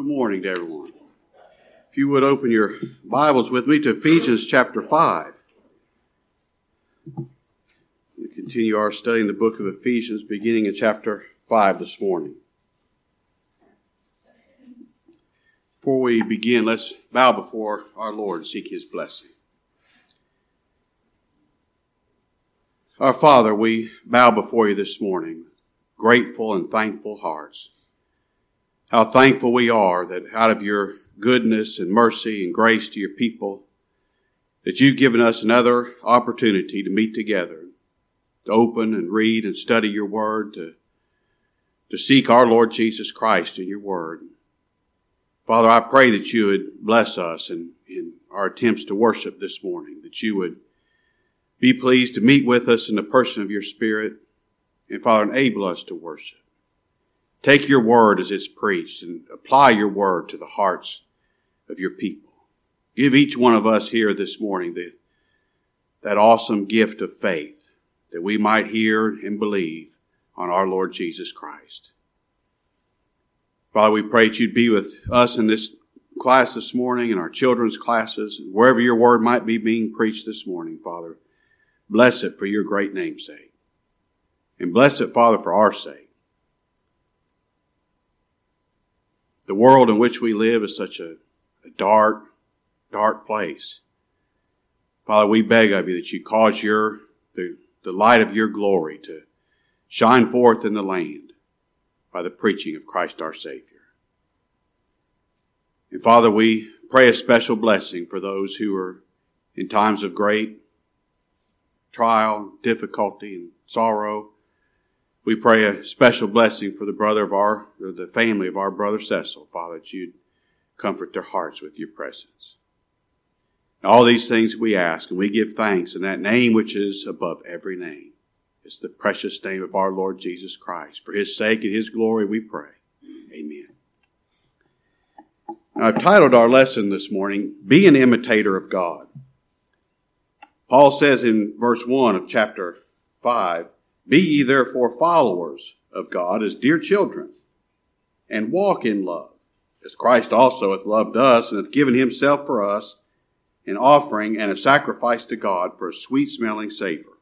good morning to everyone. If you would open your Bibles with me to Ephesians chapter 5. We continue our study in the book of Ephesians, beginning in chapter 5 this morning. Before we begin, let's bow before our Lord and seek His blessing. Our Father, we bow before you this morning, grateful and thankful hearts. How thankful we are that out of your goodness and mercy and grace to your people, that you've given us another opportunity to meet together, to open and read and study your word, to, to seek our Lord Jesus Christ in your word. Father, I pray that you would bless us in, in our attempts to worship this morning, that you would be pleased to meet with us in the person of your Spirit. And Father, enable us to worship. Take your word as it's preached and apply your word to the hearts of your people. Give each one of us here this morning the, that awesome gift of faith that we might hear and believe on our Lord Jesus Christ. Father, we pray that you'd be with us in this class this morning and our children's classes, wherever your word might be being preached this morning, Father. Bless it for your great name's sake. And bless it, Father, for our sake. The world in which we live is such a, a dark, dark place. Father, we beg of you that you cause your, the, the light of your glory to shine forth in the land by the preaching of Christ our Savior. And Father, we pray a special blessing for those who are in times of great trial, difficulty, and sorrow. We pray a special blessing for the brother of our, or the family of our brother Cecil, Father, that you'd comfort their hearts with your presence. All these things we ask, and we give thanks in that name which is above every name. It's the precious name of our Lord Jesus Christ. For his sake and his glory we pray. Amen. I've titled our lesson this morning, Be an Imitator of God. Paul says in verse 1 of chapter 5, Be ye therefore followers of God as dear children, and walk in love, as Christ also hath loved us, and hath given himself for us, an offering and a sacrifice to God for a sweet smelling savor.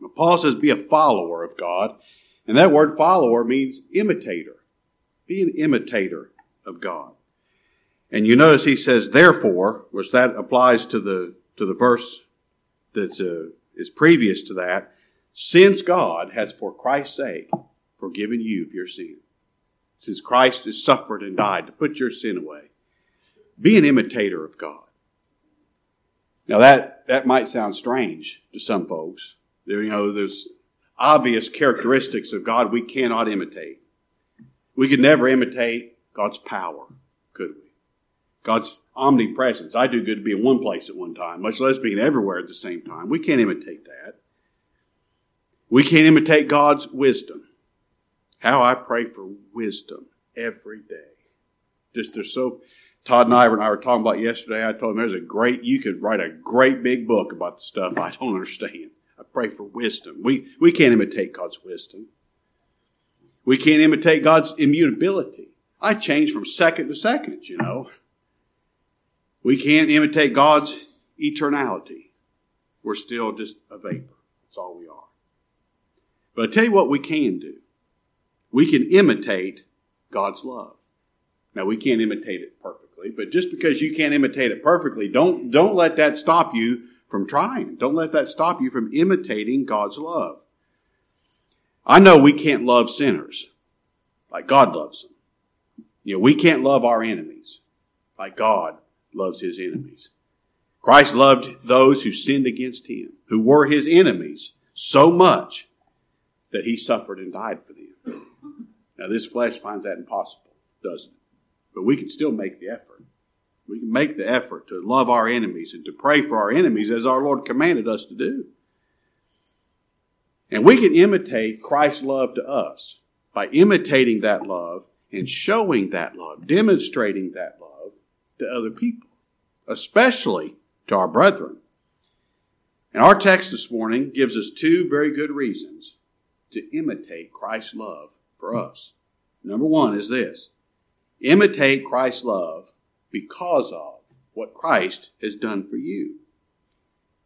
Now, Paul says, Be a follower of God, and that word follower means imitator. Be an imitator of God. And you notice he says, therefore, which that applies to the, to the verse that uh, is previous to that, since God has for Christ's sake forgiven you of your sin, since Christ has suffered and died to put your sin away, be an imitator of God. Now that, that might sound strange to some folks. There, you know, there's obvious characteristics of God we cannot imitate. We could never imitate God's power, could we? God's omnipresence. I do good to be in one place at one time, much less being everywhere at the same time. We can't imitate that. We can't imitate God's wisdom. How I pray for wisdom every day. Just there's so Todd and I and I were talking about yesterday. I told him there's a great you could write a great big book about the stuff I don't understand. I pray for wisdom. We we can't imitate God's wisdom. We can't imitate God's immutability. I change from second to second, you know. We can't imitate God's eternality. We're still just a vapor. That's all we are. But I tell you what we can do. We can imitate God's love. Now we can't imitate it perfectly, but just because you can't imitate it perfectly, don't, don't let that stop you from trying. Don't let that stop you from imitating God's love. I know we can't love sinners like God loves them. You know, we can't love our enemies like God loves his enemies. Christ loved those who sinned against him, who were his enemies, so much that he suffered and died for them. Now, this flesh finds that impossible, doesn't it? But we can still make the effort. We can make the effort to love our enemies and to pray for our enemies as our Lord commanded us to do. And we can imitate Christ's love to us by imitating that love and showing that love, demonstrating that love to other people, especially to our brethren. And our text this morning gives us two very good reasons to imitate Christ's love for us. Number one is this imitate Christ's love because of what Christ has done for you.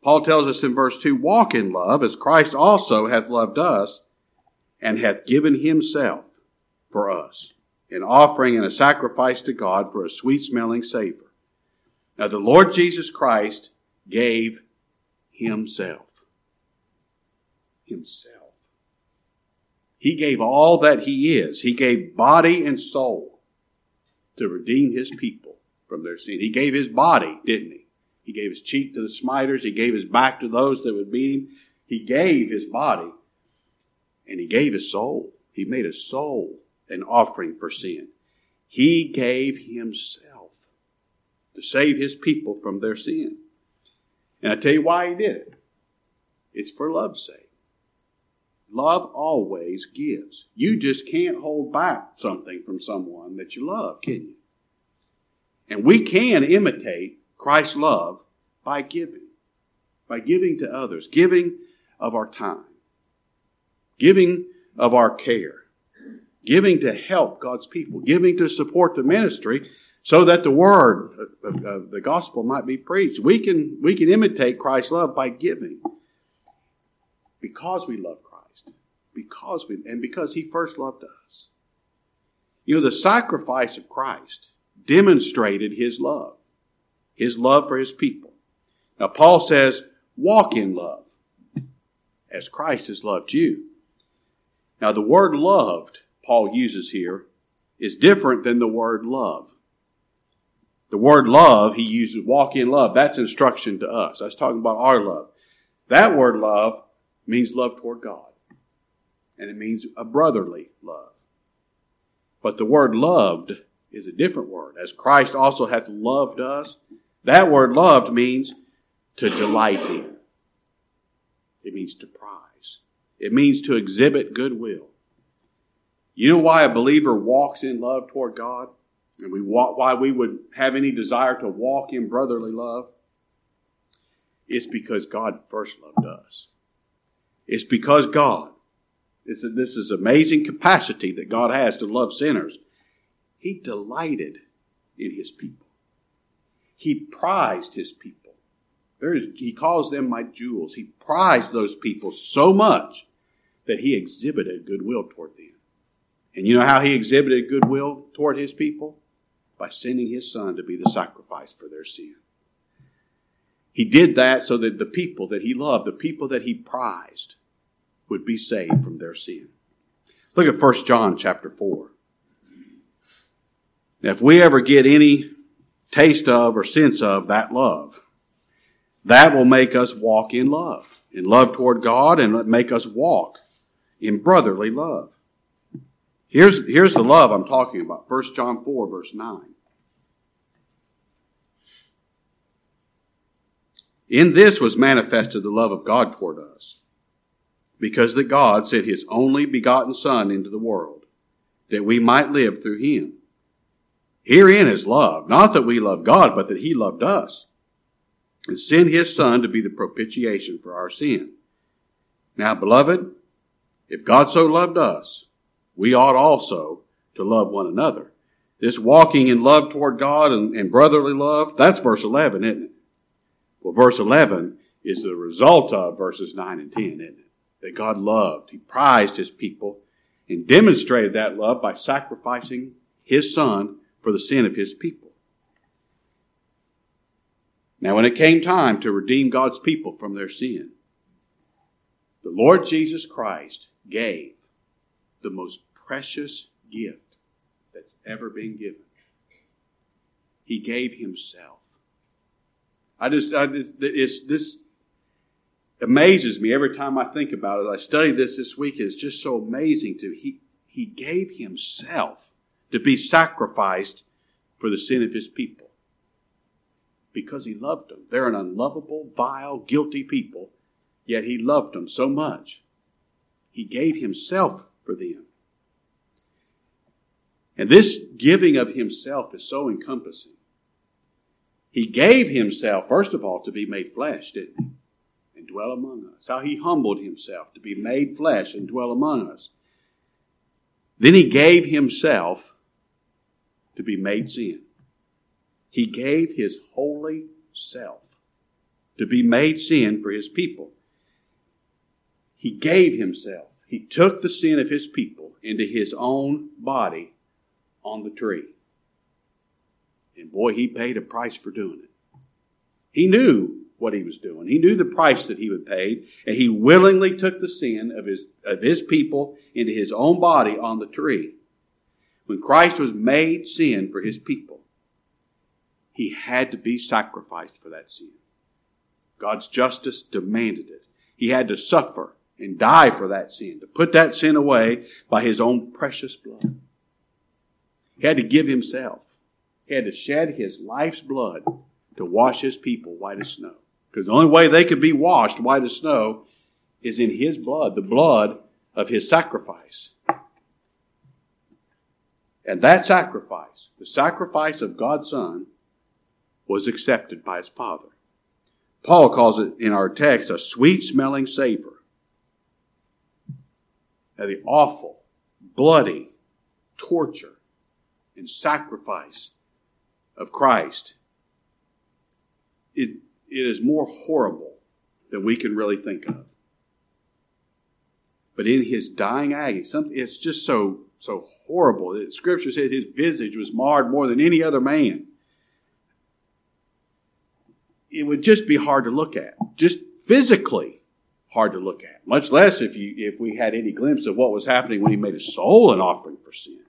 Paul tells us in verse 2 walk in love as Christ also hath loved us and hath given himself for us, an offering and a sacrifice to God for a sweet smelling savor. Now the Lord Jesus Christ gave himself. Himself. He gave all that he is. He gave body and soul to redeem his people from their sin. He gave his body, didn't he? He gave his cheek to the smiters. He gave his back to those that would beat him. He gave his body and he gave his soul. He made his soul an offering for sin. He gave himself to save his people from their sin. And I tell you why he did it. It's for love's sake. Love always gives. You just can't hold back something from someone that you love, can you? And we can imitate Christ's love by giving, by giving to others, giving of our time, giving of our care, giving to help God's people, giving to support the ministry so that the word of, of the gospel might be preached. We can, we can imitate Christ's love by giving because we love Christ, because we, and because he first loved us. You know, the sacrifice of Christ demonstrated his love, his love for his people. Now, Paul says, walk in love as Christ has loved you. Now, the word loved Paul uses here is different than the word love. The word love, he uses walk in love. That's instruction to us. That's talking about our love. That word love means love toward God. And it means a brotherly love. But the word loved is a different word. As Christ also hath loved us, that word loved means to delight in. It means to prize. It means to exhibit goodwill. You know why a believer walks in love toward God? And we walk, why we would have any desire to walk in brotherly love? It's because God first loved us. It's because God, it's a, this is amazing capacity that God has to love sinners. He delighted in his people. He prized his people. There is, he calls them my jewels. He prized those people so much that he exhibited goodwill toward them. And you know how he exhibited goodwill toward his people? By sending his son to be the sacrifice for their sin. He did that so that the people that he loved, the people that he prized, would be saved from their sin. Look at 1 John chapter 4. Now, if we ever get any taste of or sense of that love, that will make us walk in love, in love toward God, and make us walk in brotherly love. Here's, here's the love I'm talking about. 1 John 4, verse 9. In this was manifested the love of God toward us, because that God sent his only begotten Son into the world, that we might live through him. Herein is love, not that we love God, but that he loved us and sent his son to be the propitiation for our sin. Now, beloved, if God so loved us, we ought also to love one another. This walking in love toward God and, and brotherly love, that's verse 11, isn't it? Well, verse 11 is the result of verses 9 and 10, isn't it? That God loved, He prized His people and demonstrated that love by sacrificing His Son for the sin of his people. Now, when it came time to redeem God's people from their sin, the Lord Jesus Christ gave the most precious gift that's ever been given. He gave himself. I just, I just it's, this amazes me every time I think about it. I studied this this week. It's just so amazing to, he, he gave himself to be sacrificed for the sin of his people. Because he loved them. They're an unlovable, vile, guilty people, yet he loved them so much. He gave himself for them. And this giving of himself is so encompassing. He gave himself, first of all, to be made flesh, didn't he? Dwell among us. How he humbled himself to be made flesh and dwell among us. Then he gave himself to be made sin. He gave his holy self to be made sin for his people. He gave himself. He took the sin of his people into his own body on the tree. And boy, he paid a price for doing it. He knew what he was doing. He knew the price that he would pay, and he willingly took the sin of his, of his people into his own body on the tree. When Christ was made sin for his people, he had to be sacrificed for that sin. God's justice demanded it. He had to suffer and die for that sin, to put that sin away by his own precious blood. He had to give himself. He had to shed his life's blood to wash his people white as snow. Because the only way they could be washed white as snow is in his blood, the blood of his sacrifice. And that sacrifice, the sacrifice of God's Son, was accepted by his Father. Paul calls it in our text a sweet smelling savor. Now, the awful, bloody torture and sacrifice of Christ, it, it is more horrible than we can really think of. But in his dying agony, it's just so so horrible. Scripture says his visage was marred more than any other man. It would just be hard to look at, just physically hard to look at. Much less if you if we had any glimpse of what was happening when he made his soul an offering for sin.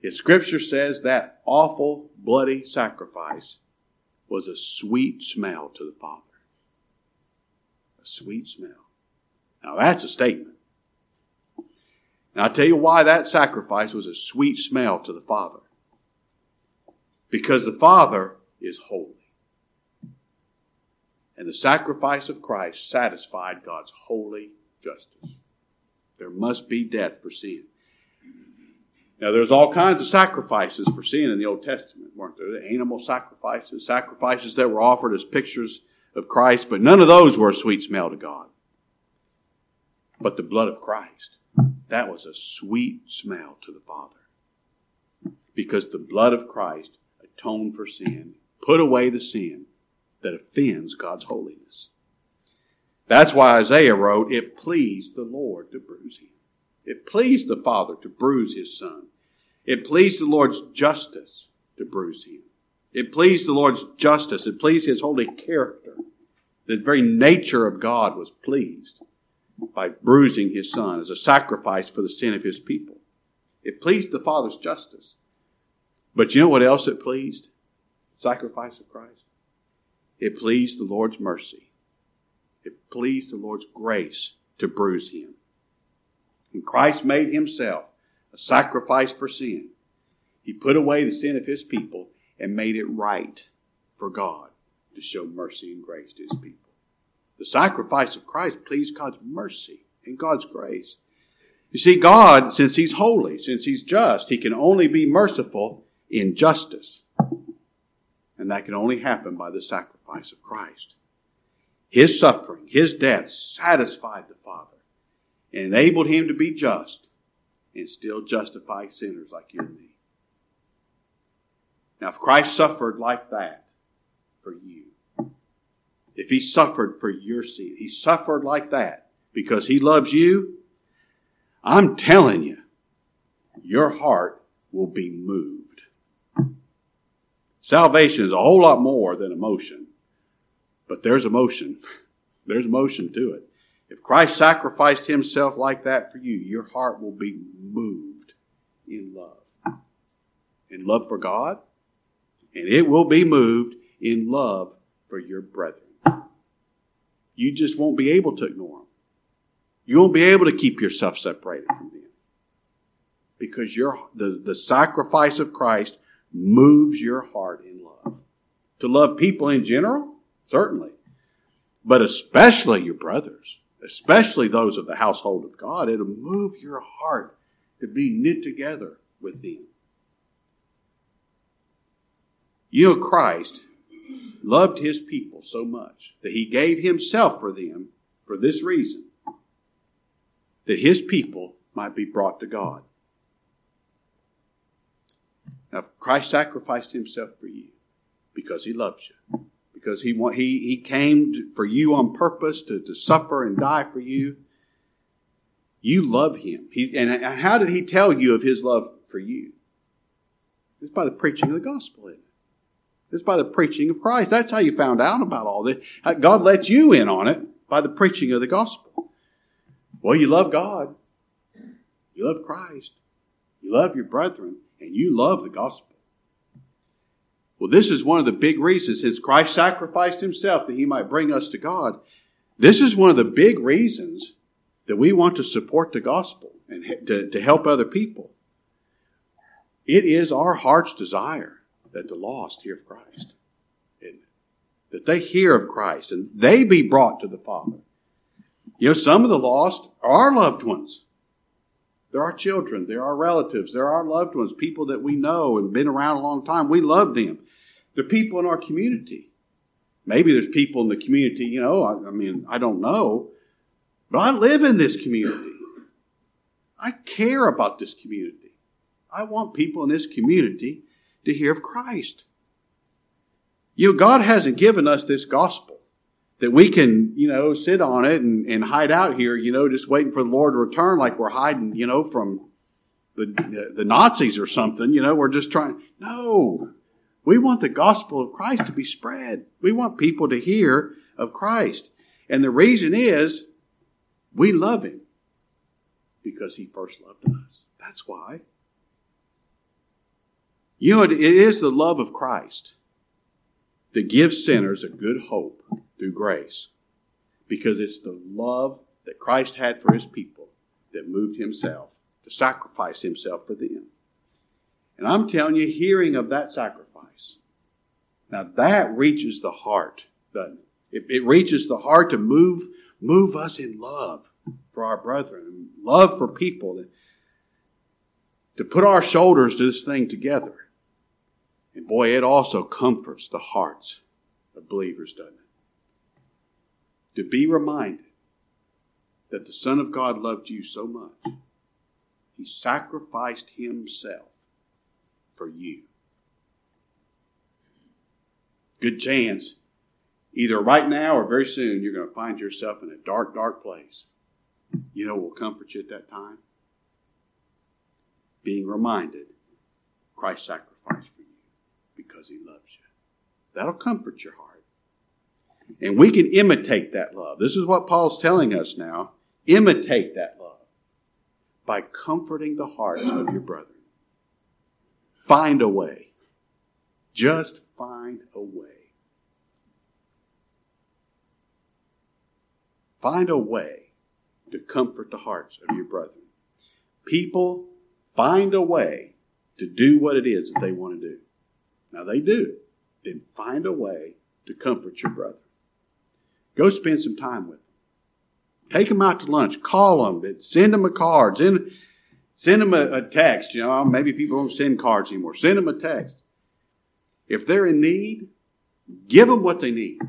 If Scripture says that awful, bloody sacrifice was a sweet smell to the Father. A sweet smell. Now that's a statement. And I'll tell you why that sacrifice was a sweet smell to the Father. Because the Father is holy. And the sacrifice of Christ satisfied God's holy justice. There must be death for sin. Now, there's all kinds of sacrifices for sin in the Old Testament, weren't there? The animal sacrifices, sacrifices that were offered as pictures of Christ, but none of those were a sweet smell to God. But the blood of Christ, that was a sweet smell to the Father. Because the blood of Christ atoned for sin, put away the sin that offends God's holiness. That's why Isaiah wrote, It pleased the Lord to bruise him. It pleased the Father to bruise his Son. It pleased the Lord's justice to bruise him. It pleased the Lord's justice. It pleased his holy character. The very nature of God was pleased by bruising his Son as a sacrifice for the sin of his people. It pleased the Father's justice. But you know what else it pleased? The sacrifice of Christ. It pleased the Lord's mercy. It pleased the Lord's grace to bruise him. And Christ made himself a sacrifice for sin. He put away the sin of his people and made it right for God to show mercy and grace to his people. The sacrifice of Christ pleased God's mercy and God's grace. You see, God, since He's holy, since He's just, He can only be merciful in justice. And that can only happen by the sacrifice of Christ. His suffering, His death satisfied the Father and enabled him to be just and still justify sinners like you and me. Now, if Christ suffered like that for you, if he suffered for your sin, he suffered like that because he loves you, I'm telling you, your heart will be moved. Salvation is a whole lot more than emotion, but there's emotion. There's emotion to it. If Christ sacrificed himself like that for you, your heart will be moved in love. In love for God, and it will be moved in love for your brethren. You just won't be able to ignore them. You won't be able to keep yourself separated from them. Because your, the, the sacrifice of Christ moves your heart in love. To love people in general? Certainly. But especially your brothers especially those of the household of God, it'll move your heart to be knit together with them. You know, Christ loved his people so much that he gave himself for them for this reason that his people might be brought to God. Now, Christ sacrificed himself for you because he loves you. Because he, he, he came for you on purpose to, to suffer and die for you. You love him. He, and how did he tell you of his love for you? It's by the preaching of the gospel, isn't it? It's by the preaching of Christ. That's how you found out about all this. God let you in on it by the preaching of the gospel. Well, you love God. You love Christ. You love your brethren. And you love the gospel. Well, this is one of the big reasons, since Christ sacrificed himself that he might bring us to God. This is one of the big reasons that we want to support the gospel and to, to help other people. It is our heart's desire that the lost hear of Christ. That they hear of Christ and they be brought to the Father. You know, some of the lost are our loved ones. They're our children. They're our relatives. They're our loved ones, people that we know and been around a long time. We love them. They're people in our community. Maybe there's people in the community, you know, I, I mean, I don't know, but I live in this community. I care about this community. I want people in this community to hear of Christ. You know, God hasn't given us this gospel that we can, you know, sit on it and, and hide out here, you know, just waiting for the Lord to return like we're hiding, you know, from the, the Nazis or something, you know, we're just trying. No. We want the gospel of Christ to be spread. We want people to hear of Christ. And the reason is we love him because he first loved us. That's why. You know, it is the love of Christ that give sinners a good hope through grace because it's the love that Christ had for his people that moved himself to sacrifice himself for them. And I'm telling you, hearing of that sacrifice, now that reaches the heart, doesn't it? It, it reaches the heart to move, move us in love for our brethren, love for people, to put our shoulders to this thing together. And boy, it also comforts the hearts of believers, doesn't it? To be reminded that the Son of God loved you so much, He sacrificed Himself for you. Good chance, either right now or very soon, you're going to find yourself in a dark, dark place. You know what will comfort you at that time? Being reminded Christ sacrificed for you because he loves you. That'll comfort your heart. And we can imitate that love. This is what Paul's telling us now. Imitate that love by comforting the hearts of your brethren. Find a way. Just find a way. Find a way to comfort the hearts of your brethren. People find a way to do what it is that they want to do. Now they do. Then find a way to comfort your brother. Go spend some time with them. Take them out to lunch. Call them. Send them a card. Send, send them a, a text. You know, maybe people don't send cards anymore. Send them a text. If they're in need, give them what they need.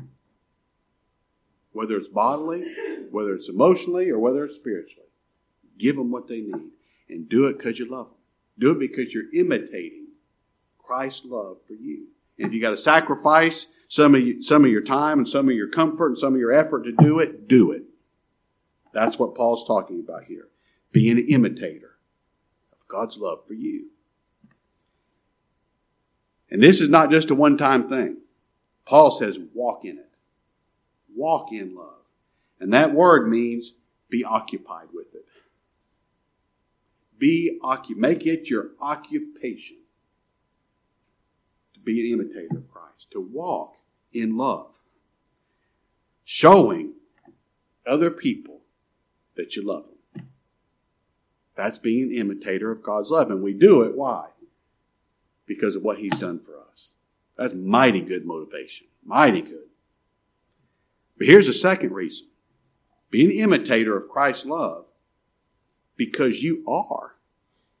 Whether it's bodily, whether it's emotionally, or whether it's spiritually. Give them what they need. And do it because you love them. Do it because you're imitating Christ's love for you. And if you got to sacrifice some of, you, some of your time and some of your comfort and some of your effort to do it, do it. That's what Paul's talking about here. Be an imitator of God's love for you. And this is not just a one time thing. Paul says, walk in it. Walk in love. And that word means be occupied with it. Be occupied. Make it your occupation be an imitator of Christ, to walk in love, showing other people that you love them. That's being an imitator of God's love. And we do it, why? Because of what He's done for us. That's mighty good motivation. Mighty good. But here's a second reason be an imitator of Christ's love because you are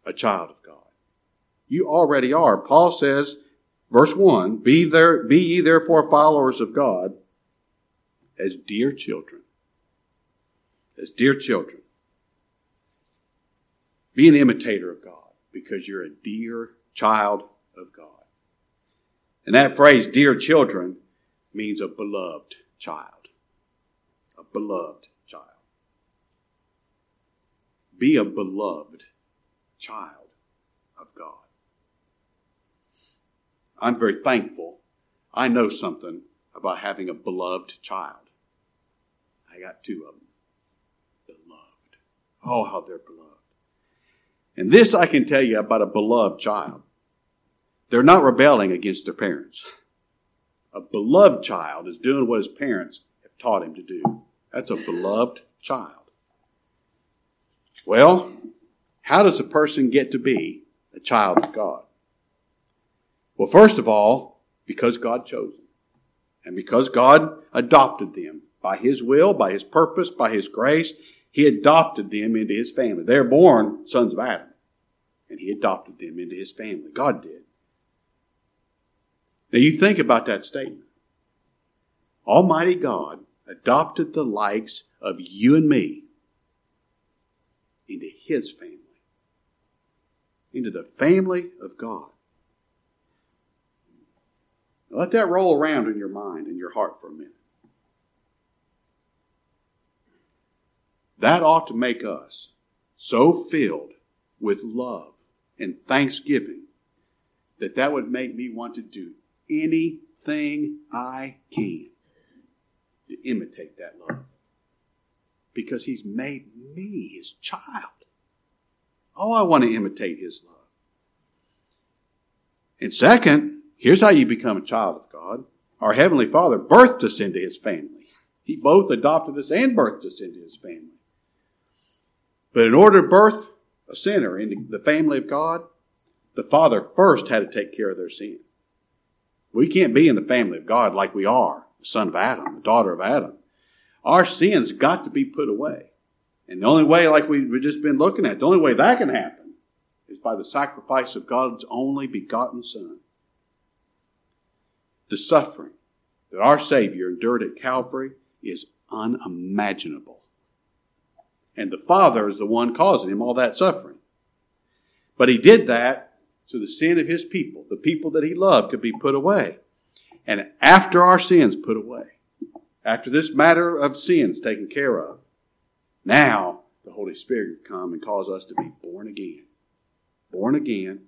a child of God. You already are. Paul says Verse 1 Be, there, be ye therefore followers of God as dear children. As dear children. Be an imitator of God because you're a dear child of God. And that phrase, dear children, means a beloved child. A beloved child. Be a beloved child of God. I'm very thankful. I know something about having a beloved child. I got two of them. Beloved. Oh, how they're beloved. And this I can tell you about a beloved child. They're not rebelling against their parents. A beloved child is doing what his parents have taught him to do. That's a beloved child. Well, how does a person get to be a child of God? Well, first of all, because God chose them. And because God adopted them by His will, by His purpose, by His grace, He adopted them into His family. They're born sons of Adam. And He adopted them into His family. God did. Now you think about that statement. Almighty God adopted the likes of you and me into His family, into the family of God. Let that roll around in your mind and your heart for a minute. That ought to make us so filled with love and thanksgiving that that would make me want to do anything I can to imitate that love. Because he's made me his child. Oh, I want to imitate his love. And second, here's how you become a child of God. Our Heavenly Father birthed us into his family. He both adopted us and birthed us into his family. But in order to birth a sinner into the family of God, the Father first had to take care of their sin. We can't be in the family of God like we are, the son of Adam, the daughter of Adam. Our sins got to be put away. And the only way, like we've just been looking at, the only way that can happen is by the sacrifice of God's only begotten Son. The suffering that our Savior endured at Calvary is unimaginable. And the Father is the one causing him all that suffering. But he did that so the sin of his people, the people that he loved, could be put away. And after our sins put away, after this matter of sins taken care of, now the Holy Spirit would come and cause us to be born again. Born again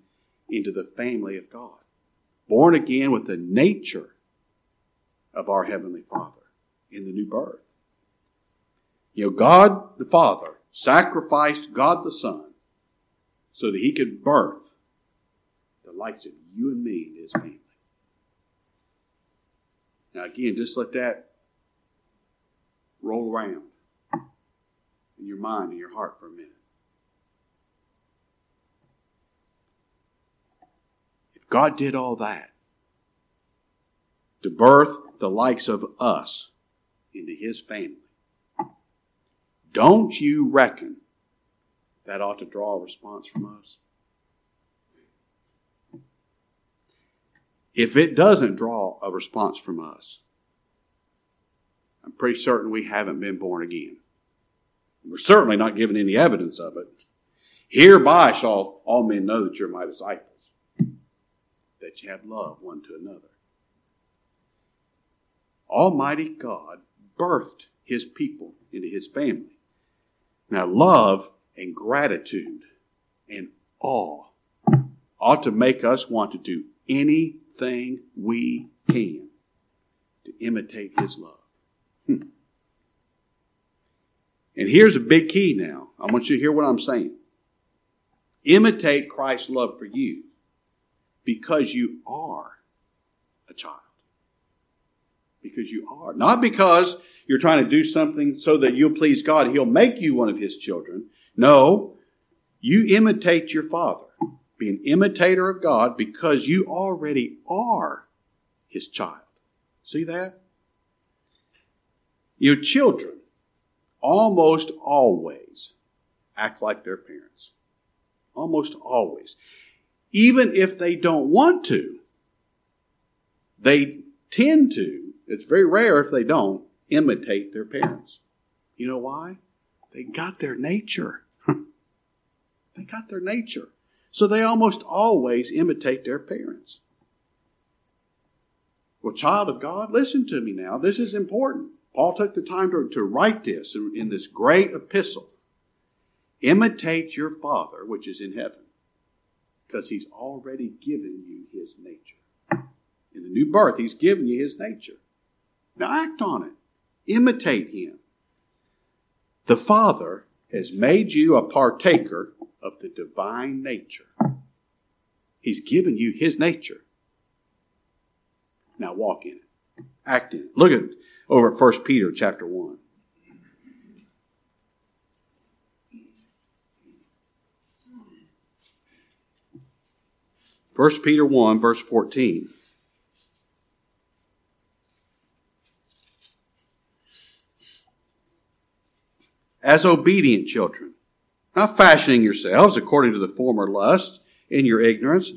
into the family of God. Born again with the nature of our Heavenly Father in the new birth. You know, God the Father sacrificed God the Son so that he could birth the likes of you and me and his family. Now, again, just let that roll around in your mind and your heart for a minute. God did all that to birth the likes of us into his family, don't you reckon that ought to draw a response from us? If it doesn't draw a response from us, I'm pretty certain we haven't been born again. We're certainly not given any evidence of it. Hereby shall all men know that you're my disciples, that you have love one to another. Almighty God birthed his people into his family. Now, love and gratitude and awe ought to make us want to do anything we can to imitate his love. Hmm. And here's a big key now. I want you to hear what I'm saying. Imitate Christ's love for you because you are a child. Because you are. Not because you're trying to do something so that you'll please God. He'll make you one of his children. No, you imitate your father. Be an imitator of God because you already are his child. See that? Your children almost always act like their parents. Almost always. Even if they don't want to, they tend to, it's very rare if they don't, imitate their parents. You know why? They got their nature. they got their nature. So they almost always imitate their parents. Well, child of God, listen to me now. This is important. Paul took the time to, to write this in, in this great epistle. Imitate your Father which is in heaven, because he's already given you his nature. In the new birth, he's given you his nature. Now act on it. Imitate him. The Father has made you a partaker of the divine nature. He's given you his nature. Now walk in it. Act in it. Look at over at 1 Peter chapter 1. First Peter 1, verse 14. As obedient children, not fashioning yourselves according to the former lust in your ignorance,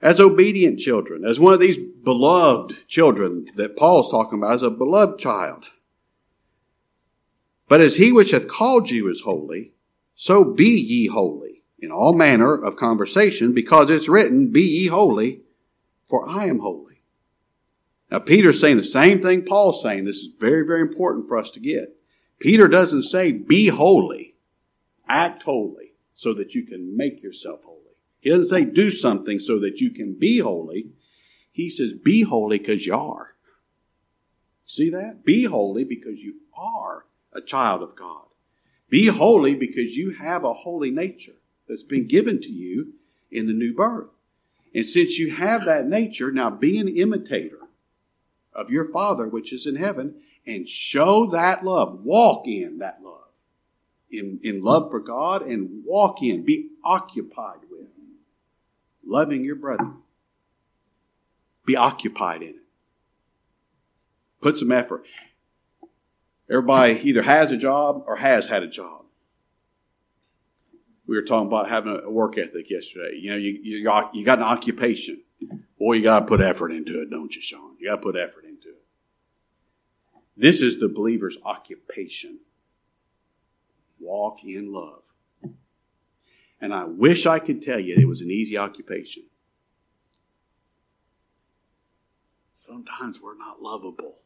as obedient children, as one of these beloved children that Paul's talking about, as a beloved child. But as he which hath called you is holy, so be ye holy in all manner of conversation, because it's written, Be ye holy, for I am holy. Now, Peter's saying the same thing Paul's saying. This is very, very important for us to get. Peter doesn't say, Be holy, act holy, so that you can make yourself holy. He doesn't say do something so that you can be holy. He says be holy because you are. See that? Be holy because you are a child of God. Be holy because you have a holy nature that's been given to you in the new birth. And since you have that nature, now be an imitator of your Father which is in heaven and show that love. Walk in that love. In, in love for God and walk in. Be occupied with loving your brother. Be occupied in it. Put some effort. Everybody either has a job or has had a job. We were talking about having a work ethic yesterday. You know, you, you, got, you got an occupation. Boy, you got to put effort into it, don't you, Sean? You got to put effort into it. This is the believer's occupation. Walk in love. And I wish I could tell you it was an easy occupation. Sometimes we're not lovable.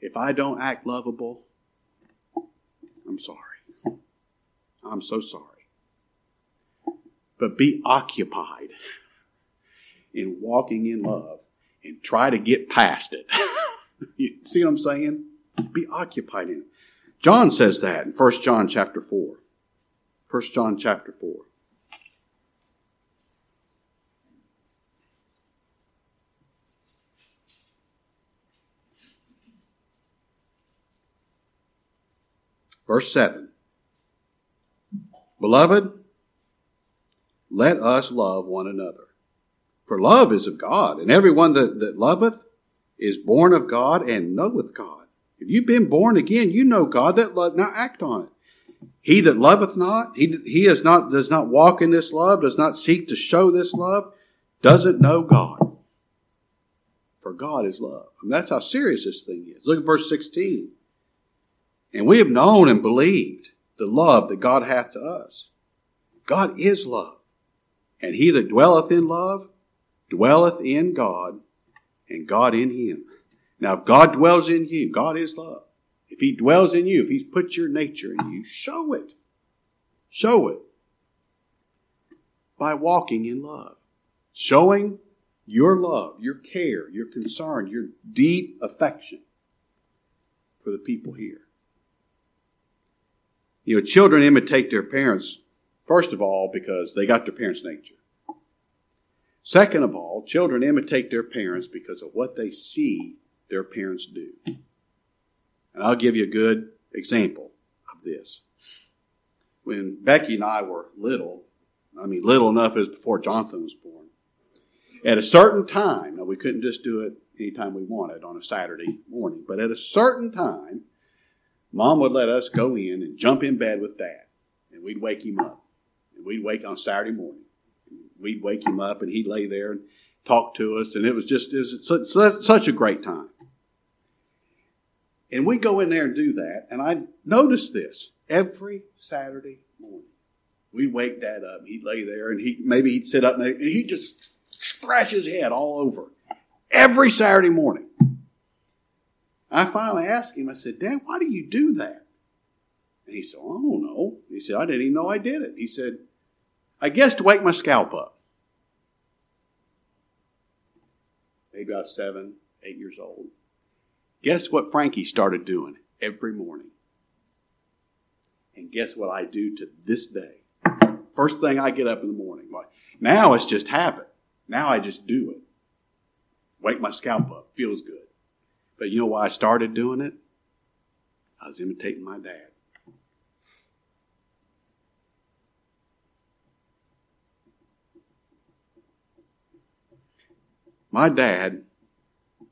If I don't act lovable, I'm sorry. I'm so sorry. But be occupied in walking in love and try to get past it. you see what I'm saying? Be occupied in it. John says that in 1 John chapter 4. 1 John chapter 4. Verse 7. Beloved, let us love one another. For love is of God, and everyone that, that loveth is born of God and knoweth God. If you've been born again, you know God that love. Now act on it. He that loveth not, he, he is not, does not walk in this love, does not seek to show this love, doesn't know God. For God is love. And that's how serious this thing is. Look at verse 16. And we have known and believed the love that God hath to us. God is love. And he that dwelleth in love dwelleth in God and God in him. Now, if God dwells in you, God is love. If He dwells in you, if He's put your nature in you, show it. Show it by walking in love. Showing your love, your care, your concern, your deep affection for the people here. You know, children imitate their parents, first of all, because they got their parents' nature. Second of all, children imitate their parents because of what they see their parents do. And I'll give you a good example of this. When Becky and I were little, I mean, little enough as before Jonathan was born, at a certain time, now we couldn't just do it anytime we wanted on a Saturday morning, but at a certain time, mom would let us go in and jump in bed with dad, and we'd wake him up. And we'd wake on Saturday morning. We'd wake him up, and he'd lay there and talk to us, and it was just it was such, such a great time. And we'd go in there and do that. And I noticed this every Saturday morning. We'd wake Dad up. He'd lay there, and he maybe he'd sit up, and he'd just scratch his head all over every Saturday morning. I finally asked him. I said, "Dad, why do you do that?" And he said, "Oh no." He said, "I didn't even know I did it." He said, "I guess to wake my scalp up." Maybe about seven, eight years old. Guess what Frankie started doing every morning? And guess what I do to this day? First thing I get up in the morning. Now it's just habit. Now I just do it. Wake my scalp up. Feels good. But you know why I started doing it? I was imitating my dad. My dad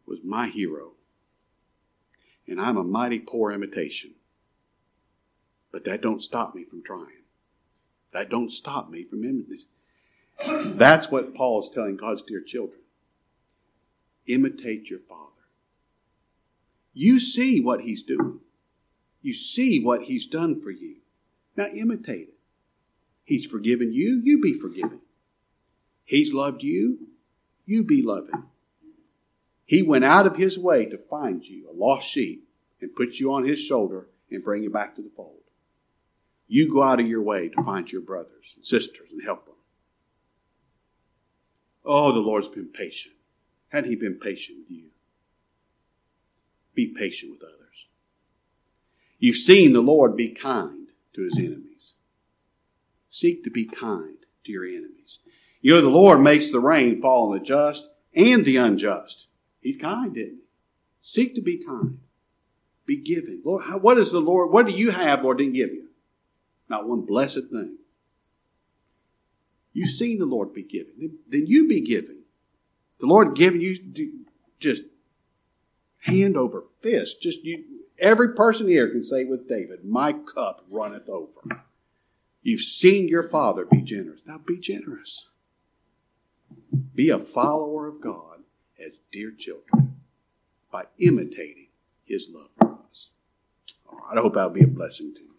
was my hero, and I'm a mighty poor imitation. But that don't stop me from trying. That don't stop me from imitating. That's what Paul is telling God's dear children. Imitate your father. You see what he's doing. You see what he's done for you. Now imitate it. He's forgiven you, you be forgiven. He's loved you, you be loving. He went out of his way to find you, a lost sheep, and put you on his shoulder and bring you back to the fold. You go out of your way to find your brothers and sisters and help them. Oh, the Lord's been patient. Had he been patient with you? Be patient with others. You've seen the Lord be kind to his enemies. Seek to be kind to your enemies. You know, the Lord makes the rain fall on the just and the unjust. He's kind, isn't he? Seek to be kind. Be giving. Lord, how, what is the Lord? What do you have, Lord, didn't give you? Not one blessed thing. You've seen the Lord be giving. Then, then you be giving. The Lord giving you just hand over fist. Just you, every person here can say with David, "My cup runneth over." You've seen your Father be generous. Now be generous. Be a follower of God as dear children by imitating his love for us. All right, I hope that'll be a blessing to you.